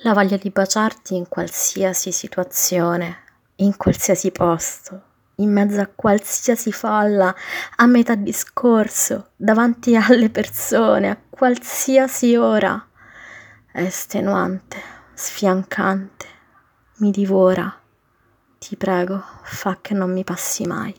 La voglia di baciarti in qualsiasi situazione, in qualsiasi posto, in mezzo a qualsiasi folla, a metà discorso, davanti alle persone, a qualsiasi ora. È estenuante, sfiancante, mi divora. Ti prego, fa che non mi passi mai.